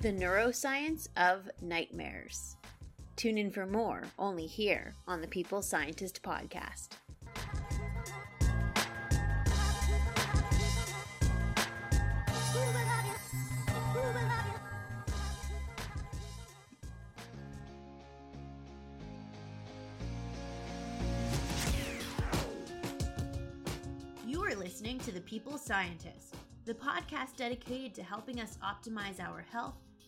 The Neuroscience of Nightmares. Tune in for more only here on the People Scientist podcast. You are listening to The People Scientist, the podcast dedicated to helping us optimize our health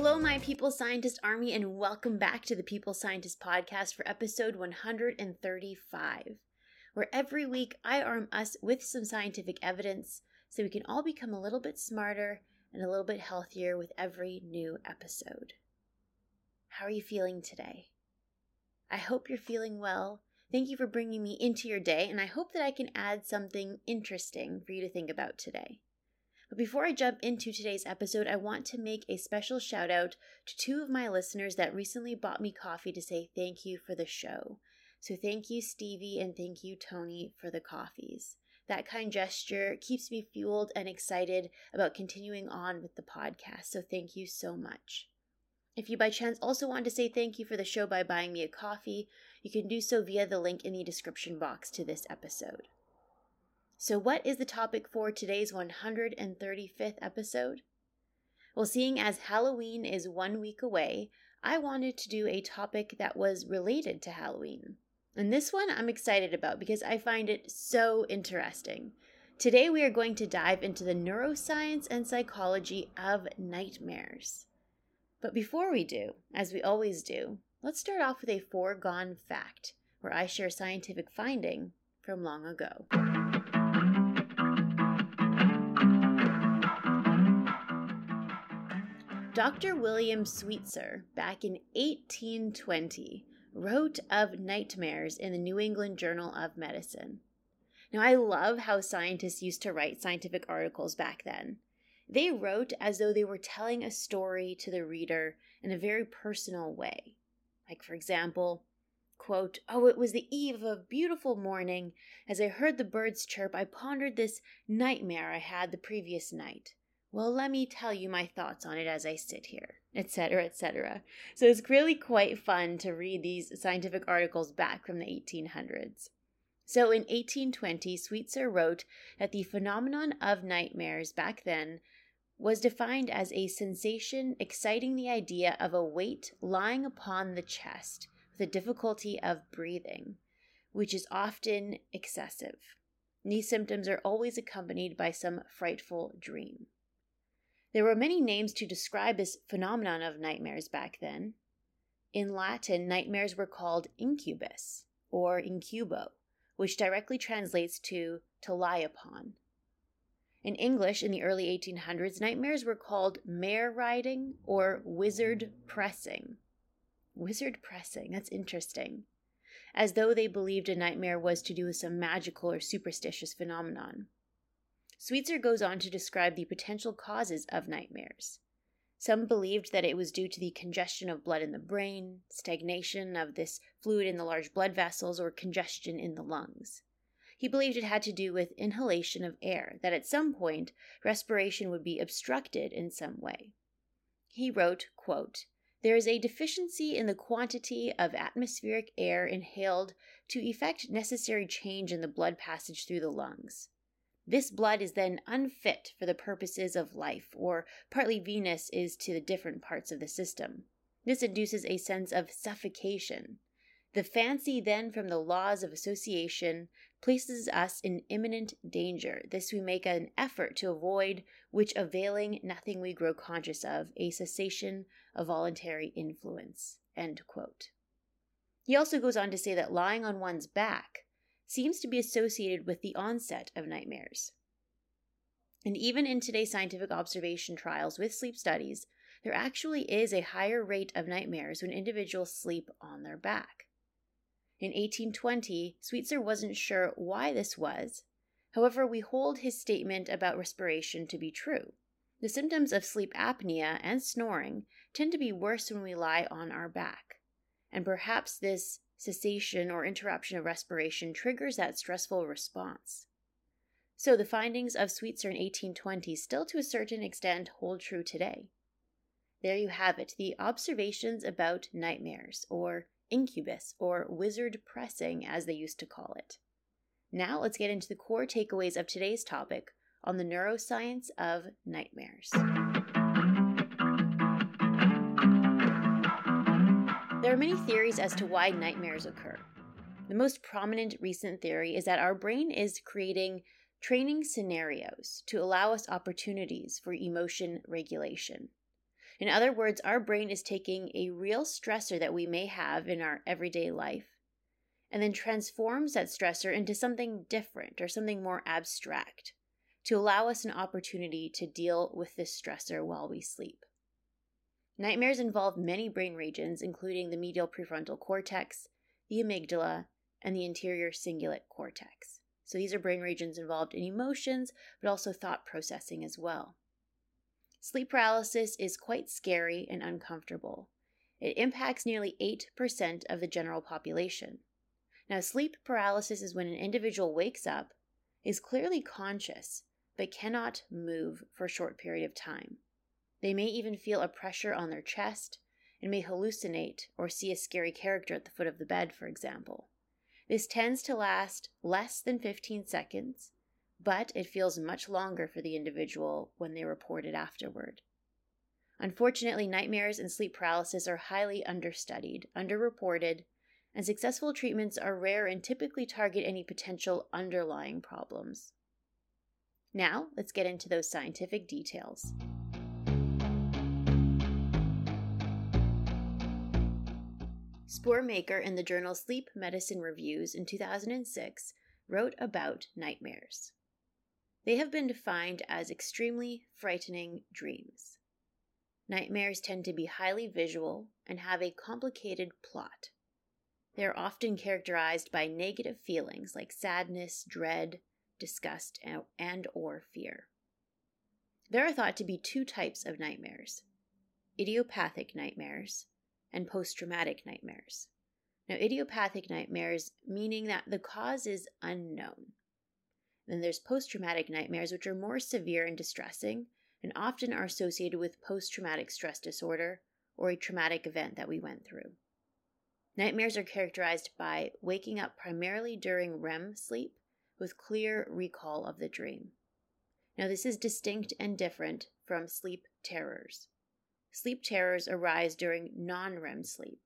Hello, my People Scientist Army, and welcome back to the People Scientist Podcast for episode 135, where every week I arm us with some scientific evidence so we can all become a little bit smarter and a little bit healthier with every new episode. How are you feeling today? I hope you're feeling well. Thank you for bringing me into your day, and I hope that I can add something interesting for you to think about today. But before I jump into today's episode, I want to make a special shout out to two of my listeners that recently bought me coffee to say thank you for the show. So thank you, Stevie, and thank you, Tony, for the coffees. That kind gesture keeps me fueled and excited about continuing on with the podcast. So thank you so much. If you by chance also want to say thank you for the show by buying me a coffee, you can do so via the link in the description box to this episode. So, what is the topic for today's 135th episode? Well, seeing as Halloween is one week away, I wanted to do a topic that was related to Halloween. And this one I'm excited about because I find it so interesting. Today, we are going to dive into the neuroscience and psychology of nightmares. But before we do, as we always do, let's start off with a foregone fact, where I share scientific finding from long ago. Dr. William Sweetser, back in 1820, wrote of nightmares in the New England Journal of Medicine. Now, I love how scientists used to write scientific articles back then. They wrote as though they were telling a story to the reader in a very personal way. Like, for example, quote, Oh, it was the eve of a beautiful morning. As I heard the birds chirp, I pondered this nightmare I had the previous night. Well, let me tell you my thoughts on it as I sit here, etc., etc. So it's really quite fun to read these scientific articles back from the 1800s. So in 1820, Sweetser wrote that the phenomenon of nightmares back then was defined as a sensation exciting the idea of a weight lying upon the chest with a difficulty of breathing, which is often excessive. These symptoms are always accompanied by some frightful dream. There were many names to describe this phenomenon of nightmares back then. In Latin, nightmares were called incubus or incubo, which directly translates to to lie upon. In English, in the early 1800s, nightmares were called mare riding or wizard pressing. Wizard pressing, that's interesting. As though they believed a nightmare was to do with some magical or superstitious phenomenon. Sweetser goes on to describe the potential causes of nightmares. Some believed that it was due to the congestion of blood in the brain, stagnation of this fluid in the large blood vessels, or congestion in the lungs. He believed it had to do with inhalation of air, that at some point respiration would be obstructed in some way. He wrote, quote, There is a deficiency in the quantity of atmospheric air inhaled to effect necessary change in the blood passage through the lungs. This blood is then unfit for the purposes of life, or partly venous is to the different parts of the system. This induces a sense of suffocation. The fancy, then, from the laws of association, places us in imminent danger. This we make an effort to avoid, which availing nothing we grow conscious of, a cessation of voluntary influence. He also goes on to say that lying on one's back seems to be associated with the onset of nightmares. And even in today's scientific observation trials with sleep studies, there actually is a higher rate of nightmares when individuals sleep on their back. In 1820, Sweetser wasn't sure why this was. However, we hold his statement about respiration to be true. The symptoms of sleep apnea and snoring tend to be worse when we lie on our back, and perhaps this cessation or interruption of respiration triggers that stressful response. So the findings of Sweetser in 1820 still to a certain extent hold true today. There you have it, the observations about nightmares, or incubus, or wizard pressing, as they used to call it. Now let's get into the core takeaways of today's topic on the neuroscience of nightmares. Many theories as to why nightmares occur. The most prominent recent theory is that our brain is creating training scenarios to allow us opportunities for emotion regulation. In other words, our brain is taking a real stressor that we may have in our everyday life and then transforms that stressor into something different or something more abstract to allow us an opportunity to deal with this stressor while we sleep. Nightmares involve many brain regions, including the medial prefrontal cortex, the amygdala, and the anterior cingulate cortex. So these are brain regions involved in emotions, but also thought processing as well. Sleep paralysis is quite scary and uncomfortable. It impacts nearly 8% of the general population. Now, sleep paralysis is when an individual wakes up, is clearly conscious, but cannot move for a short period of time. They may even feel a pressure on their chest and may hallucinate or see a scary character at the foot of the bed, for example. This tends to last less than 15 seconds but it feels much longer for the individual when they report it afterward. Unfortunately, nightmares and sleep paralysis are highly understudied, underreported, and successful treatments are rare and typically target any potential underlying problems. Now, let's get into those scientific details. Spoormaker in the journal Sleep Medicine Reviews in 2006 wrote about nightmares. They have been defined as extremely frightening dreams. Nightmares tend to be highly visual and have a complicated plot. They are often characterized by negative feelings like sadness, dread, disgust, and or fear. There are thought to be two types of nightmares: idiopathic nightmares and post-traumatic nightmares. Now, idiopathic nightmares meaning that the cause is unknown. Then there's post traumatic nightmares, which are more severe and distressing and often are associated with post traumatic stress disorder or a traumatic event that we went through. Nightmares are characterized by waking up primarily during REM sleep with clear recall of the dream. Now, this is distinct and different from sleep terrors. Sleep terrors arise during non REM sleep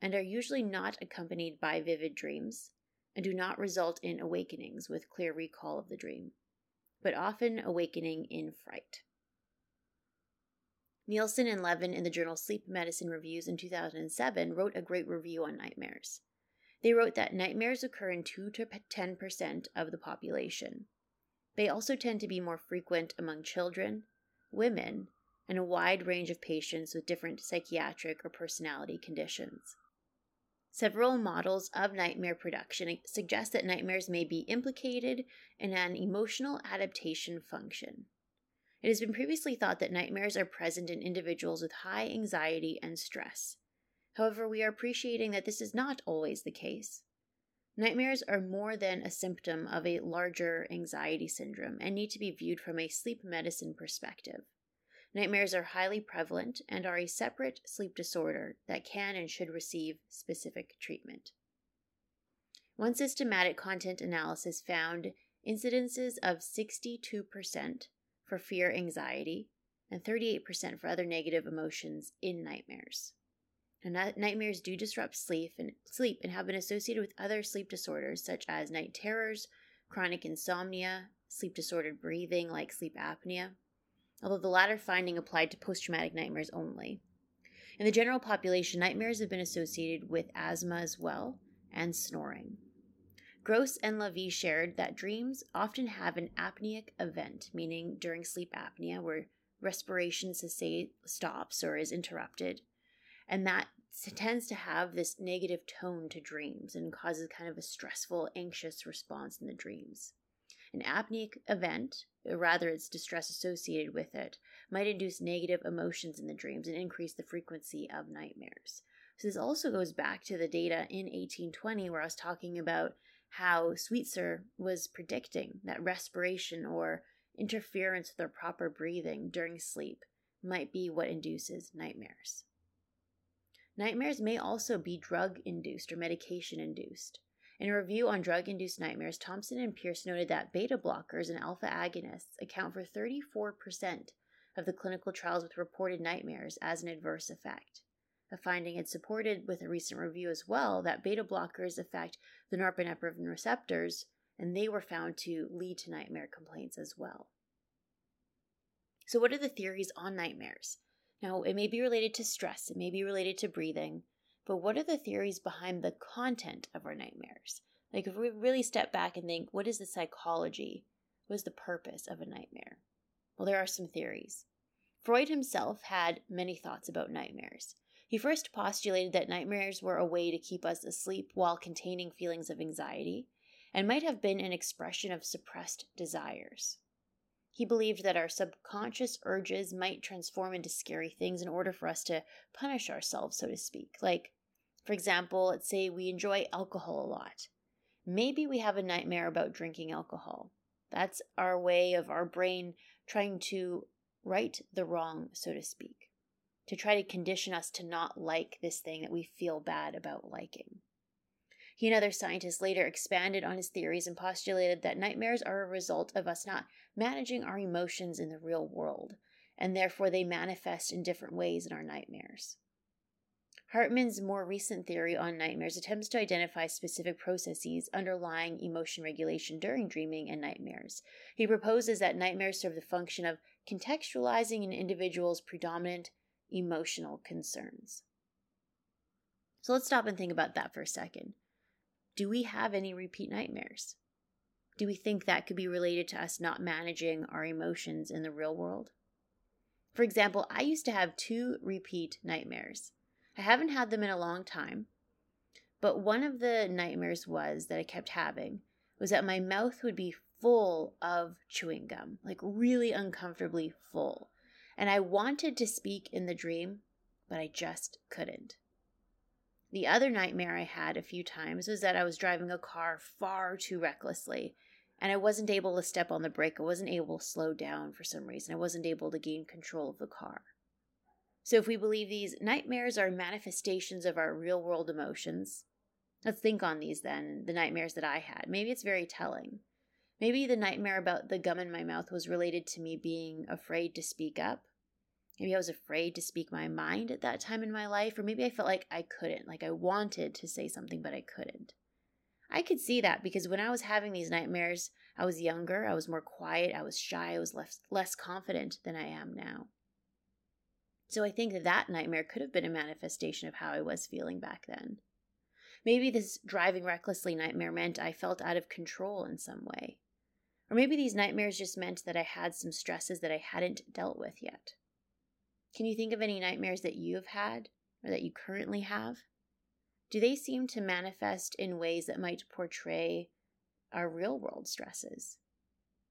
and are usually not accompanied by vivid dreams, and do not result in awakenings with clear recall of the dream, but often awakening in fright. Nielsen and Levin in the journal Sleep Medicine Reviews in 2007 wrote a great review on nightmares. They wrote that nightmares occur in 2 to 10% of the population. They also tend to be more frequent among children, women, and a wide range of patients with different psychiatric or personality conditions. Several models of nightmare production suggest that nightmares may be implicated in an emotional adaptation function. It has been previously thought that nightmares are present in individuals with high anxiety and stress. However, we are appreciating that this is not always the case. Nightmares are more than a symptom of a larger anxiety syndrome and need to be viewed from a sleep medicine perspective. Nightmares are highly prevalent and are a separate sleep disorder that can and should receive specific treatment. One systematic content analysis found incidences of 62% for fear anxiety and 38% for other negative emotions in nightmares. Now, nightmares do disrupt sleep and sleep and have been associated with other sleep disorders such as night terrors, chronic insomnia, sleep disordered breathing like sleep apnea, although the latter finding applied to post traumatic nightmares only. In the general population, nightmares have been associated with asthma as well and snoring. Gross and Levy shared that dreams often have an apneic event, meaning during sleep apnea, where respiration stops or is interrupted. And that tends to have this negative tone to dreams and causes kind of a stressful, anxious response in the dreams. An apneic event, or rather its distress associated with it, might induce negative emotions in the dreams and increase the frequency of nightmares. So, this also goes back to the data in 1820 where I was talking about how Sweetser was predicting that respiration or interference with our proper breathing during sleep might be what induces nightmares. Nightmares may also be drug induced or medication induced. In a review on drug induced nightmares, Thompson and Pierce noted that beta blockers and alpha agonists account for 34% of the clinical trials with reported nightmares as an adverse effect. A finding it supported with a recent review as well that beta blockers affect the norepinephrine receptors, and they were found to lead to nightmare complaints as well. So, what are the theories on nightmares? Now, it may be related to stress, it may be related to breathing, but what are the theories behind the content of our nightmares? Like, if we really step back and think, what is the psychology? What is the purpose of a nightmare? Well, there are some theories. Freud himself had many thoughts about nightmares. He first postulated that nightmares were a way to keep us asleep while containing feelings of anxiety, and might have been an expression of suppressed desires. He believed that our subconscious urges might transform into scary things in order for us to punish ourselves, so to speak. Like, for example, let's say we enjoy alcohol a lot. Maybe we have a nightmare about drinking alcohol. That's our way of our brain trying to right the wrong, so to speak, to try to condition us to not like this thing that we feel bad about liking. He and other scientists later expanded on his theories and postulated that nightmares are a result of us not managing our emotions in the real world, and therefore they manifest in different ways in our nightmares. Hartmann's more recent theory on nightmares attempts to identify specific processes underlying emotion regulation during dreaming and nightmares. He proposes that nightmares serve the function of contextualizing an individual's predominant emotional concerns. So let's stop and think about that for a second. Do we have any repeat nightmares? Do we think that could be related to us not managing our emotions in the real world? For example, I used to have two repeat nightmares. I haven't had them in a long time, but one of the nightmares was that I kept having was that my mouth would be full of chewing gum, like really uncomfortably full. And I wanted to speak in the dream, but I just couldn't. The other nightmare I had a few times was that I was driving a car far too recklessly and I wasn't able to step on the brake. I wasn't able to slow down for some reason. I wasn't able to gain control of the car. So, if we believe these nightmares are manifestations of our real world emotions, let's think on these then, the nightmares that I had. Maybe it's very telling. Maybe the nightmare about the gum in my mouth was related to me being afraid to speak up Maybe I was afraid to speak my mind at that time in my life, or maybe I felt like I couldn't, like I wanted to say something, but I couldn't. I could see that because when I was having these nightmares, I was younger, I was more quiet, I was shy, I was less, less confident than I am now. So I think that that nightmare could have been a manifestation of how I was feeling back then. Maybe this driving recklessly nightmare meant I felt out of control in some way. Or maybe these nightmares just meant that I had some stresses that I hadn't dealt with yet. Can you think of any nightmares that you have had or that you currently have? Do they seem to manifest in ways that might portray our real world stresses?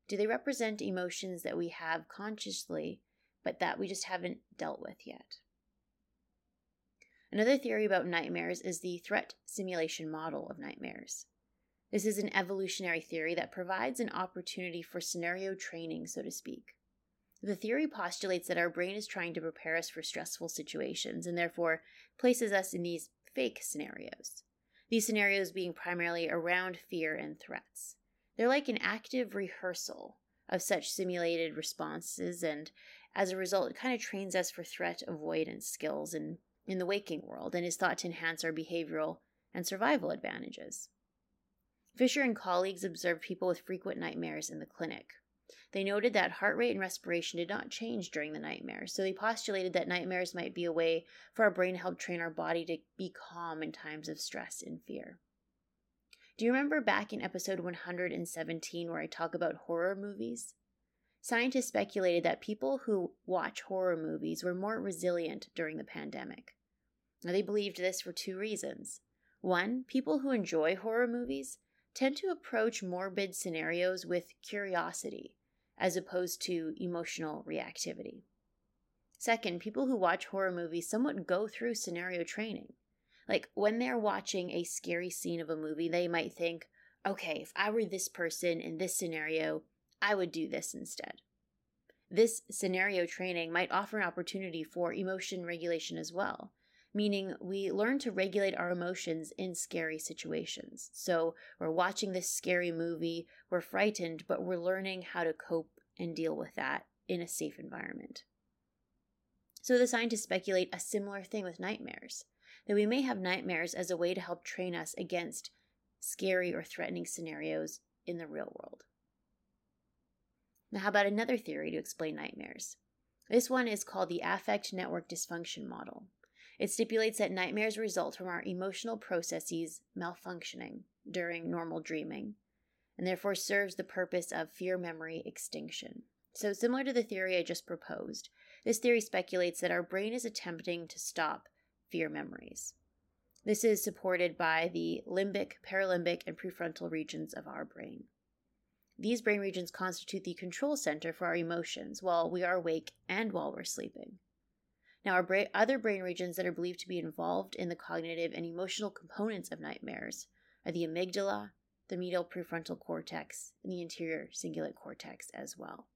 Do they represent emotions that we have consciously, but that we just haven't dealt with yet? Another theory about nightmares is the threat simulation model of nightmares. This is an evolutionary theory that provides an opportunity for scenario training, so to speak. The theory postulates that our brain is trying to prepare us for stressful situations and therefore places us in these fake scenarios. These scenarios being primarily around fear and threats. They're like an active rehearsal of such simulated responses, and as a result, it kind of trains us for threat avoidance skills in, in the waking world and is thought to enhance our behavioral and survival advantages. Fisher and colleagues observed people with frequent nightmares in the clinic, they noted that heart rate and respiration did not change during the nightmares, so they postulated that nightmares might be a way for our brain to help train our body to be calm in times of stress and fear. Do you remember back in episode 117 where I talk about horror movies? scientists speculated that people who watch horror movies were more resilient during the pandemic. Now, they believed this for two reasons. One, people who enjoy horror movies tend to approach morbid scenarios with curiosity as opposed to emotional reactivity. Second, people who watch horror movies somewhat go through scenario training. Like when they're watching a scary scene of a movie, they might think, okay, if I were this person in this scenario, I would do this instead. This scenario training might offer an opportunity for emotion regulation as well, meaning we learn to regulate our emotions in scary situations. So we're watching this scary movie, we're frightened, but we're learning how to cope and deal with that in a safe environment. So the scientists speculate a similar thing with nightmares that we may have nightmares as a way to help train us against scary or threatening scenarios in the real world. Now, how about another theory to explain nightmares? This one is called the affect network dysfunction model. It stipulates that nightmares result from our emotional processes malfunctioning during normal dreaming, and therefore serves the purpose of fear memory extinction. So, similar to the theory I just proposed, this theory speculates that our brain is attempting to stop fear memories. This is supported by the limbic, paralimbic, and prefrontal regions of our brain. These brain regions constitute the control center for our emotions while we are awake and while we're sleeping. Now, our bra- other brain regions that are believed to be involved in the cognitive and emotional components of nightmares are the amygdala, the medial prefrontal cortex, and the anterior cingulate cortex as well.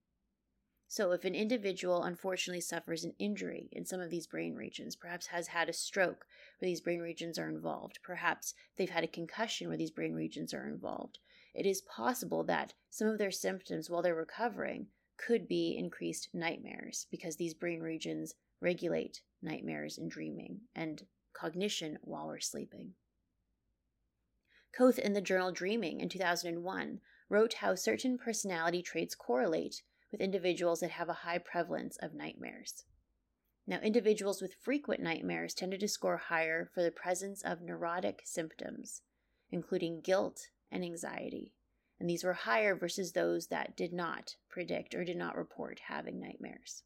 So, if an individual unfortunately suffers an injury in some of these brain regions, perhaps has had a stroke where these brain regions are involved, perhaps they've had a concussion where these brain regions are involved, it is possible that some of their symptoms while they're recovering could be increased nightmares because these brain regions regulate nightmares and dreaming and cognition while we're sleeping. Koth in the journal Dreaming in 2001 wrote how certain personality traits correlate with individuals that have a high prevalence of nightmares. Now, individuals with frequent nightmares tended to score higher for the presence of neurotic symptoms, including guilt and anxiety, and these were higher versus those that did not predict or did not report having nightmares.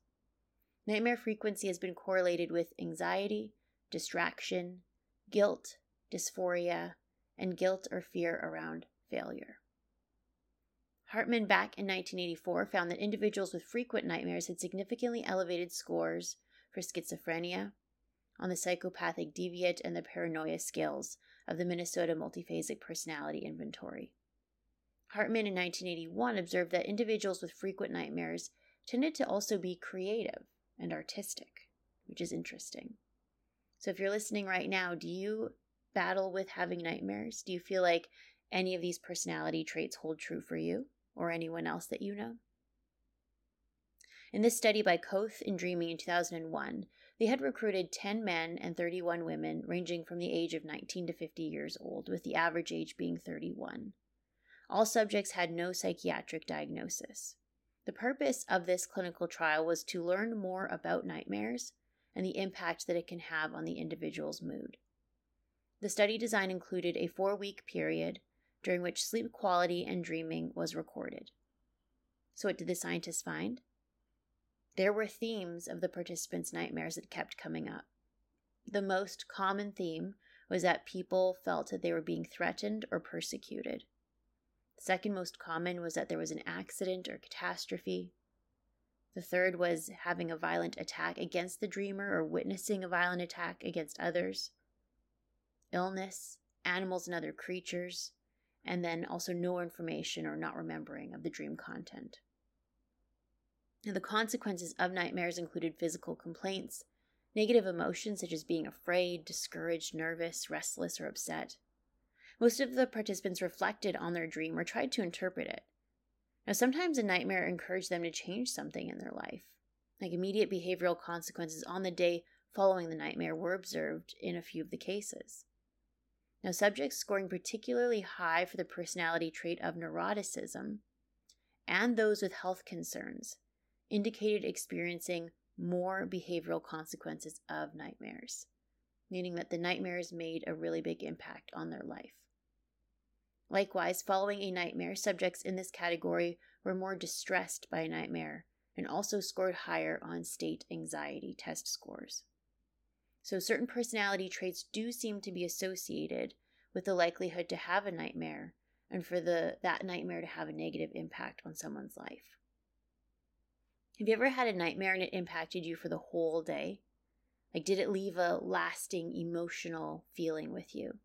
Nightmare frequency has been correlated with anxiety, distraction, guilt, dysphoria, and guilt or fear around failure. Hartmann back in 1984 found that individuals with frequent nightmares had significantly elevated scores for schizophrenia on the psychopathic deviant and the paranoia scales of the Minnesota Multiphasic Personality Inventory. Hartmann in 1981 observed that individuals with frequent nightmares tended to also be creative and artistic, which is interesting. So, if you're listening right now, do you battle with having nightmares? Do you feel like any of these personality traits hold true for you? Or anyone else that you know? In this study by Koth in Dreaming in 2001, they had recruited 10 men and 31 women, ranging from the age of 19 to 50 years old, with the average age being 31. All subjects had no psychiatric diagnosis. The purpose of this clinical trial was to learn more about nightmares and the impact that it can have on the individual's mood. The study design included a four week period during which sleep quality and dreaming was recorded. So, what did the scientists find? There were themes of the participants' nightmares that kept coming up. The most common theme was that people felt that they were being threatened or persecuted. The second most common was that there was an accident or catastrophe. The third was having a violent attack against the dreamer or witnessing a violent attack against others. Illness, animals and other creatures, and then also no information or not remembering of the dream content. The consequences of nightmares included physical complaints, negative emotions such as being afraid, discouraged, nervous, restless, or upset. Most of the participants reflected on their dream or tried to interpret it. Now, sometimes a nightmare encouraged them to change something in their life. Like immediate behavioral consequences on the day following the nightmare were observed in a few of the cases. Now, subjects scoring particularly high for the personality trait of neuroticism and those with health concerns indicated experiencing more behavioral consequences of nightmares, meaning that the nightmares made a really big impact on their life. Likewise, following a nightmare, subjects in this category were more distressed by a nightmare and also scored higher on state anxiety test scores. So, certain personality traits do seem to be associated with the likelihood to have a nightmare and for the, that nightmare to have a negative impact on someone's life. Have you ever had a nightmare and it impacted you for the whole day? Like, did it leave a lasting emotional feeling with you?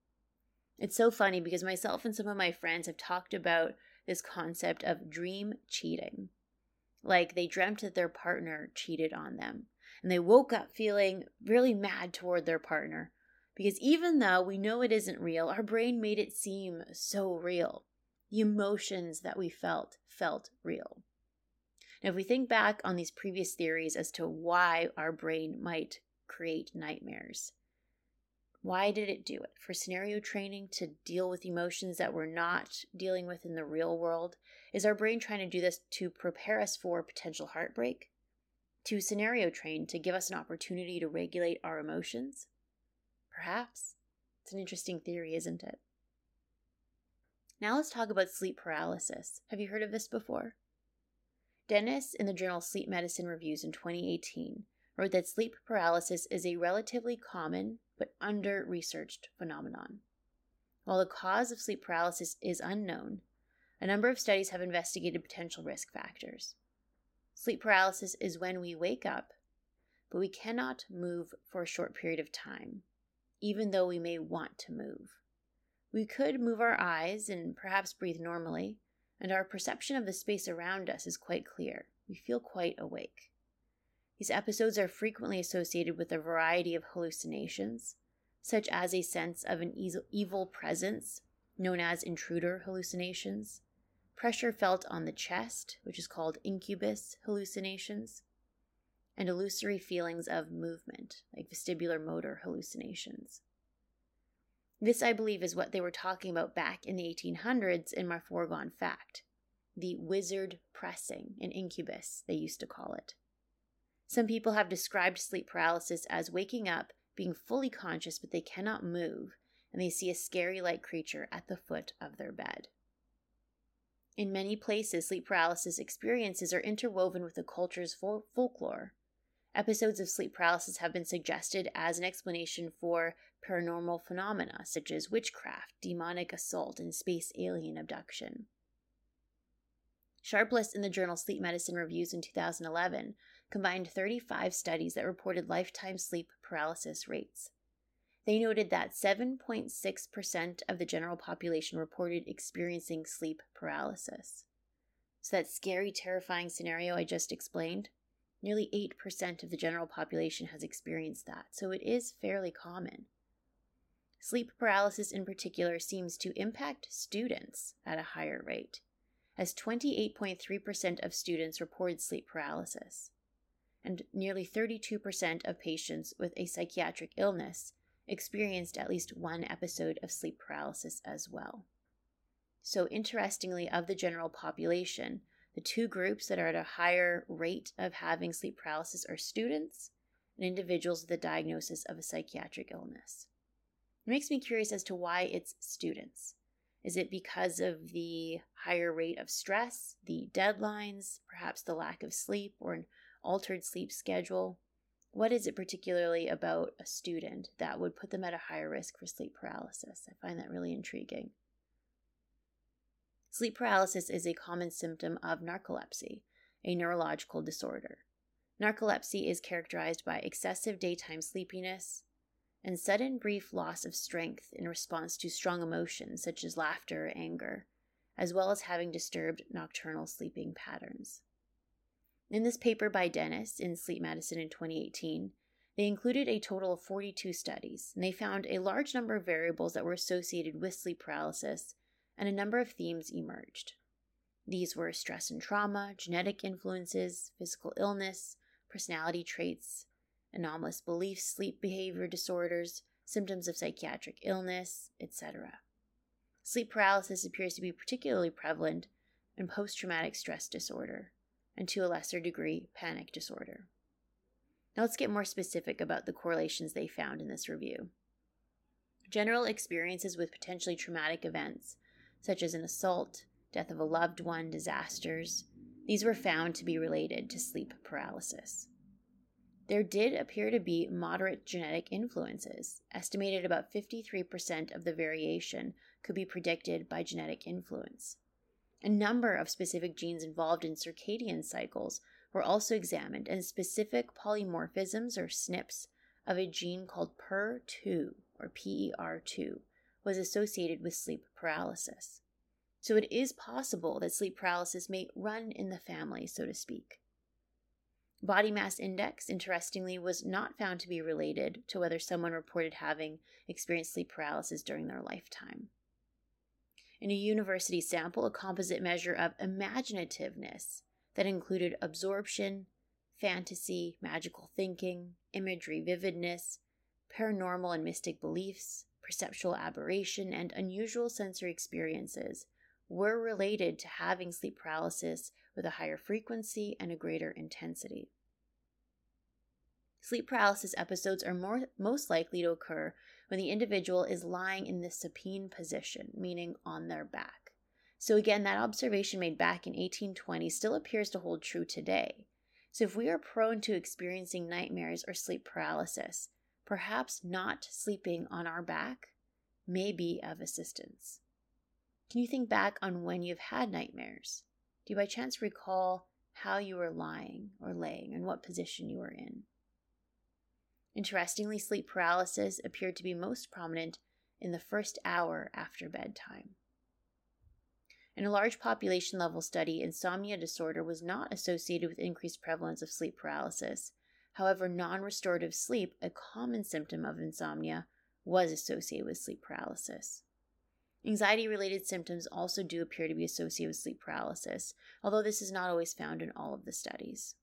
It's so funny because myself and some of my friends have talked about this concept of dream cheating. Like, they dreamt that their partner cheated on them, and they woke up feeling really mad toward their partner. Because even though we know it isn't real, our brain made it seem so real. The emotions that we felt felt real. Now, if we think back on these previous theories as to why our brain might create nightmares. Why did it do it? For scenario training to deal with emotions that we're not dealing with in the real world? Is our brain trying to do this to prepare us for potential heartbreak? To scenario train to give us an opportunity to regulate our emotions? Perhaps. It's an interesting theory, isn't it? Now let's talk about sleep paralysis. Have you heard of this before? Denis in the journal Sleep Medicine Reviews in 2018 wrote that sleep paralysis is a relatively common but under researched phenomenon. While the cause of sleep paralysis is unknown, a number of studies have investigated potential risk factors. Sleep paralysis is when we wake up, but we cannot move for a short period of time, even though we may want to move. We could move our eyes and perhaps breathe normally, and our perception of the space around us is quite clear. We feel quite awake. These episodes are frequently associated with a variety of hallucinations, such as a sense of an evil presence, known as intruder hallucinations, pressure felt on the chest, which is called incubus hallucinations, and illusory feelings of movement, like vestibular motor hallucinations. This, I believe, is what they were talking about back in the 1800s in my foregone fact the wizard pressing, an incubus, they used to call it. Some people have described sleep paralysis as waking up, being fully conscious, but they cannot move, and they see a scary like creature at the foot of their bed. In many places, sleep paralysis experiences are interwoven with the culture's fol- folklore. Episodes of sleep paralysis have been suggested as an explanation for paranormal phenomena such as witchcraft, demonic assault, and space alien abduction. Sharpless in the journal Sleep Medicine Reviews in 2011 combined 35 studies that reported lifetime sleep paralysis rates. They noted that 7.6% of the general population reported experiencing sleep paralysis. So, that scary, terrifying scenario I just explained, nearly 8% of the general population has experienced that, so it is fairly common. Sleep paralysis, in particular, seems to impact students at a higher rate, as 28.3% of students reported sleep paralysis and nearly 32% of patients with a psychiatric illness experienced at least one episode of sleep paralysis as well. So, interestingly, of the general population, the two groups that are at a higher rate of having sleep paralysis are students and individuals with a diagnosis of a psychiatric illness. It makes me curious as to why it's students. Is it because of the higher rate of stress, the deadlines, perhaps the lack of sleep, or an altered sleep schedule? What is it particularly about a student that would put them at a higher risk for sleep paralysis? I find that really intriguing. Sleep paralysis is a common symptom of narcolepsy, a neurological disorder. Narcolepsy is characterized by excessive daytime sleepiness and sudden brief loss of strength in response to strong emotions such as laughter or anger, as well as having disturbed nocturnal sleeping patterns. In this paper by Denis in Sleep Medicine in 2018, they included a total of 42 studies, and they found a large number of variables that were associated with sleep paralysis, and a number of themes emerged. These were stress and trauma, genetic influences, physical illness, personality traits, anomalous beliefs, sleep behavior disorders, symptoms of psychiatric illness, etc. Sleep paralysis appears to be particularly prevalent in post traumatic stress disorder, and to a lesser degree, panic disorder. Now let's get more specific about the correlations they found in this review. General experiences with potentially traumatic events, such as an assault, death of a loved one, disasters, These were found to be related to sleep paralysis. There did appear to be moderate genetic influences. Estimated about 53% of the variation could be predicted by genetic influence. A number of specific genes involved in circadian cycles were also examined, and specific polymorphisms or SNPs of a gene called PER2 or PER2 was associated with sleep paralysis. So it is possible that sleep paralysis may run in the family, so to speak. Body mass index, interestingly, was not found to be related to whether someone reported having experienced sleep paralysis during their lifetime in a university sample a composite measure of imaginativeness that included absorption, fantasy, magical thinking, imagery vividness, paranormal and mystic beliefs, perceptual aberration, and unusual sensory experiences were related to having sleep paralysis with a higher frequency and a greater intensity. Sleep paralysis episodes are more, most likely to occur when the individual is lying in the supine position, meaning on their back. So, again, that observation made back in 1820 still appears to hold true today. So, if we are prone to experiencing nightmares or sleep paralysis, perhaps not sleeping on our back may be of assistance. Can you think back on when you've had nightmares? Do you by chance recall how you were lying or laying and what position you were in? Interestingly, sleep paralysis appeared to be most prominent in the first hour after bedtime. In a large population level study, insomnia disorder was not associated with increased prevalence of sleep paralysis. However, non restorative sleep, a common symptom of insomnia, was associated with sleep paralysis. Anxiety related symptoms also do appear to be associated with sleep paralysis, although this is not always found in all of the studies.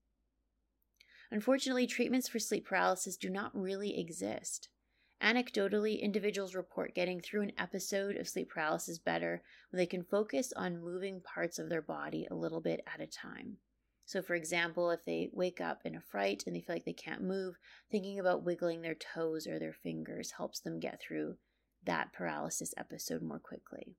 Unfortunately, treatments for sleep paralysis do not really exist. Anecdotally, individuals report getting through an episode of sleep paralysis better when they can focus on moving parts of their body a little bit at a time. So, for example, if they wake up in a fright and they feel like they can't move, thinking about wiggling their toes or their fingers helps them get through that paralysis episode more quickly.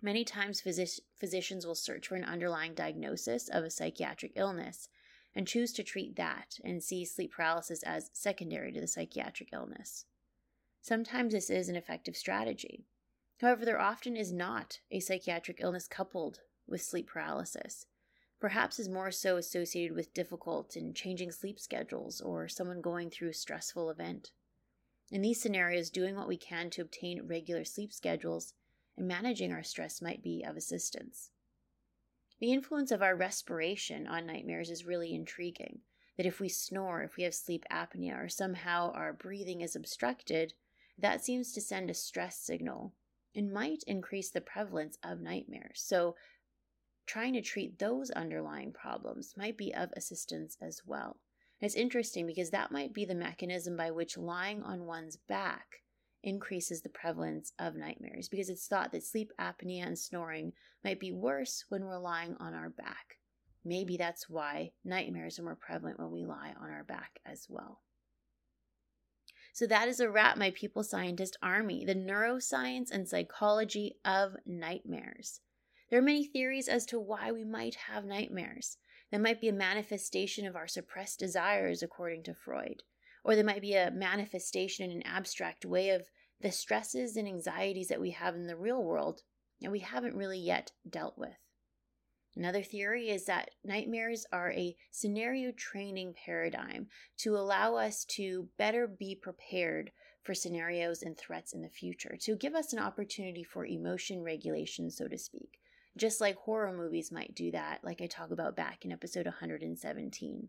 Many times, physi- physicians will search for an underlying diagnosis of a psychiatric illness and choose to treat that and see sleep paralysis as secondary to the psychiatric illness. Sometimes this is an effective strategy. However, there often is not a psychiatric illness coupled with sleep paralysis. Perhaps is more so associated with difficult and changing sleep schedules or someone going through a stressful event. In these scenarios, doing what we can to obtain regular sleep schedules and managing our stress might be of assistance. The influence of our respiration on nightmares is really intriguing. That if we snore, if we have sleep apnea, or somehow our breathing is obstructed, that seems to send a stress signal and might increase the prevalence of nightmares. So, trying to treat those underlying problems might be of assistance as well. It's interesting because that might be the mechanism by which lying on one's back increases the prevalence of nightmares because it's thought that sleep apnea and snoring might be worse when we're lying on our back. Maybe that's why nightmares are more prevalent when we lie on our back as well. So, that is a wrap, my people scientist army the neuroscience and psychology of nightmares. There are many theories as to why we might have nightmares. There might be a manifestation of our suppressed desires, according to Freud or there might be a manifestation in an abstract way of the stresses and anxieties that we have in the real world and we haven't really yet dealt with. Another theory is that nightmares are a scenario training paradigm to allow us to better be prepared for scenarios and threats in the future, to give us an opportunity for emotion regulation, so to speak, just like horror movies might do that, like I talk about back in episode 117.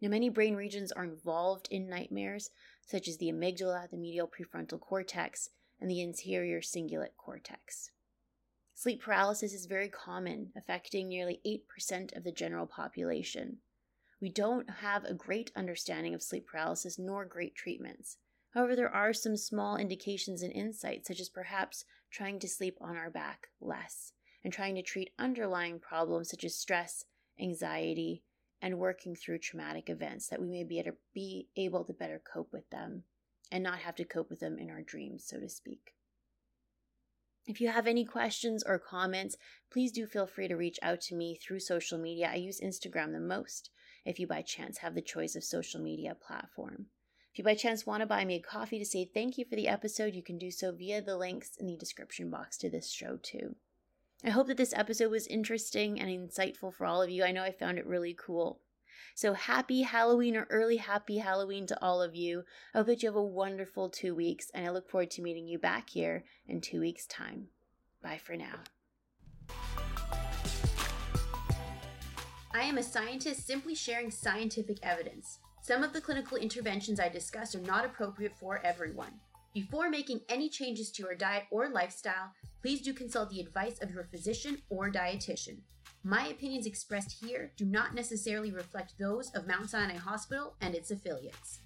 Now, many brain regions are involved in nightmares, such as the amygdala, the medial prefrontal cortex, and the anterior cingulate cortex. Sleep paralysis is very common, affecting nearly 8% of the general population. We don't have a great understanding of sleep paralysis nor great treatments. However, there are some small indications and insights, such as perhaps trying to sleep on our back less and trying to treat underlying problems such as stress, anxiety, and working through traumatic events that we may be able, to be able to better cope with them and not have to cope with them in our dreams, so to speak. If you have any questions or comments, please do feel free to reach out to me through social media. I use Instagram the most if you by chance have the choice of social media platform. If you by chance want to buy me a coffee to say thank you for the episode, you can do so via the links in the description box to this show too. I hope that this episode was interesting and insightful for all of you. I know I found it really cool. So happy Halloween or early happy Halloween to all of you. I hope that you have a wonderful two weeks, and I look forward to meeting you back here in two weeks' time. Bye for now. I am a scientist simply sharing scientific evidence. Some of the clinical interventions I discuss are not appropriate for everyone. Before making any changes to your diet or lifestyle, please do consult the advice of your physician or dietitian. My opinions expressed here do not necessarily reflect those of Mount Sinai Hospital and its affiliates.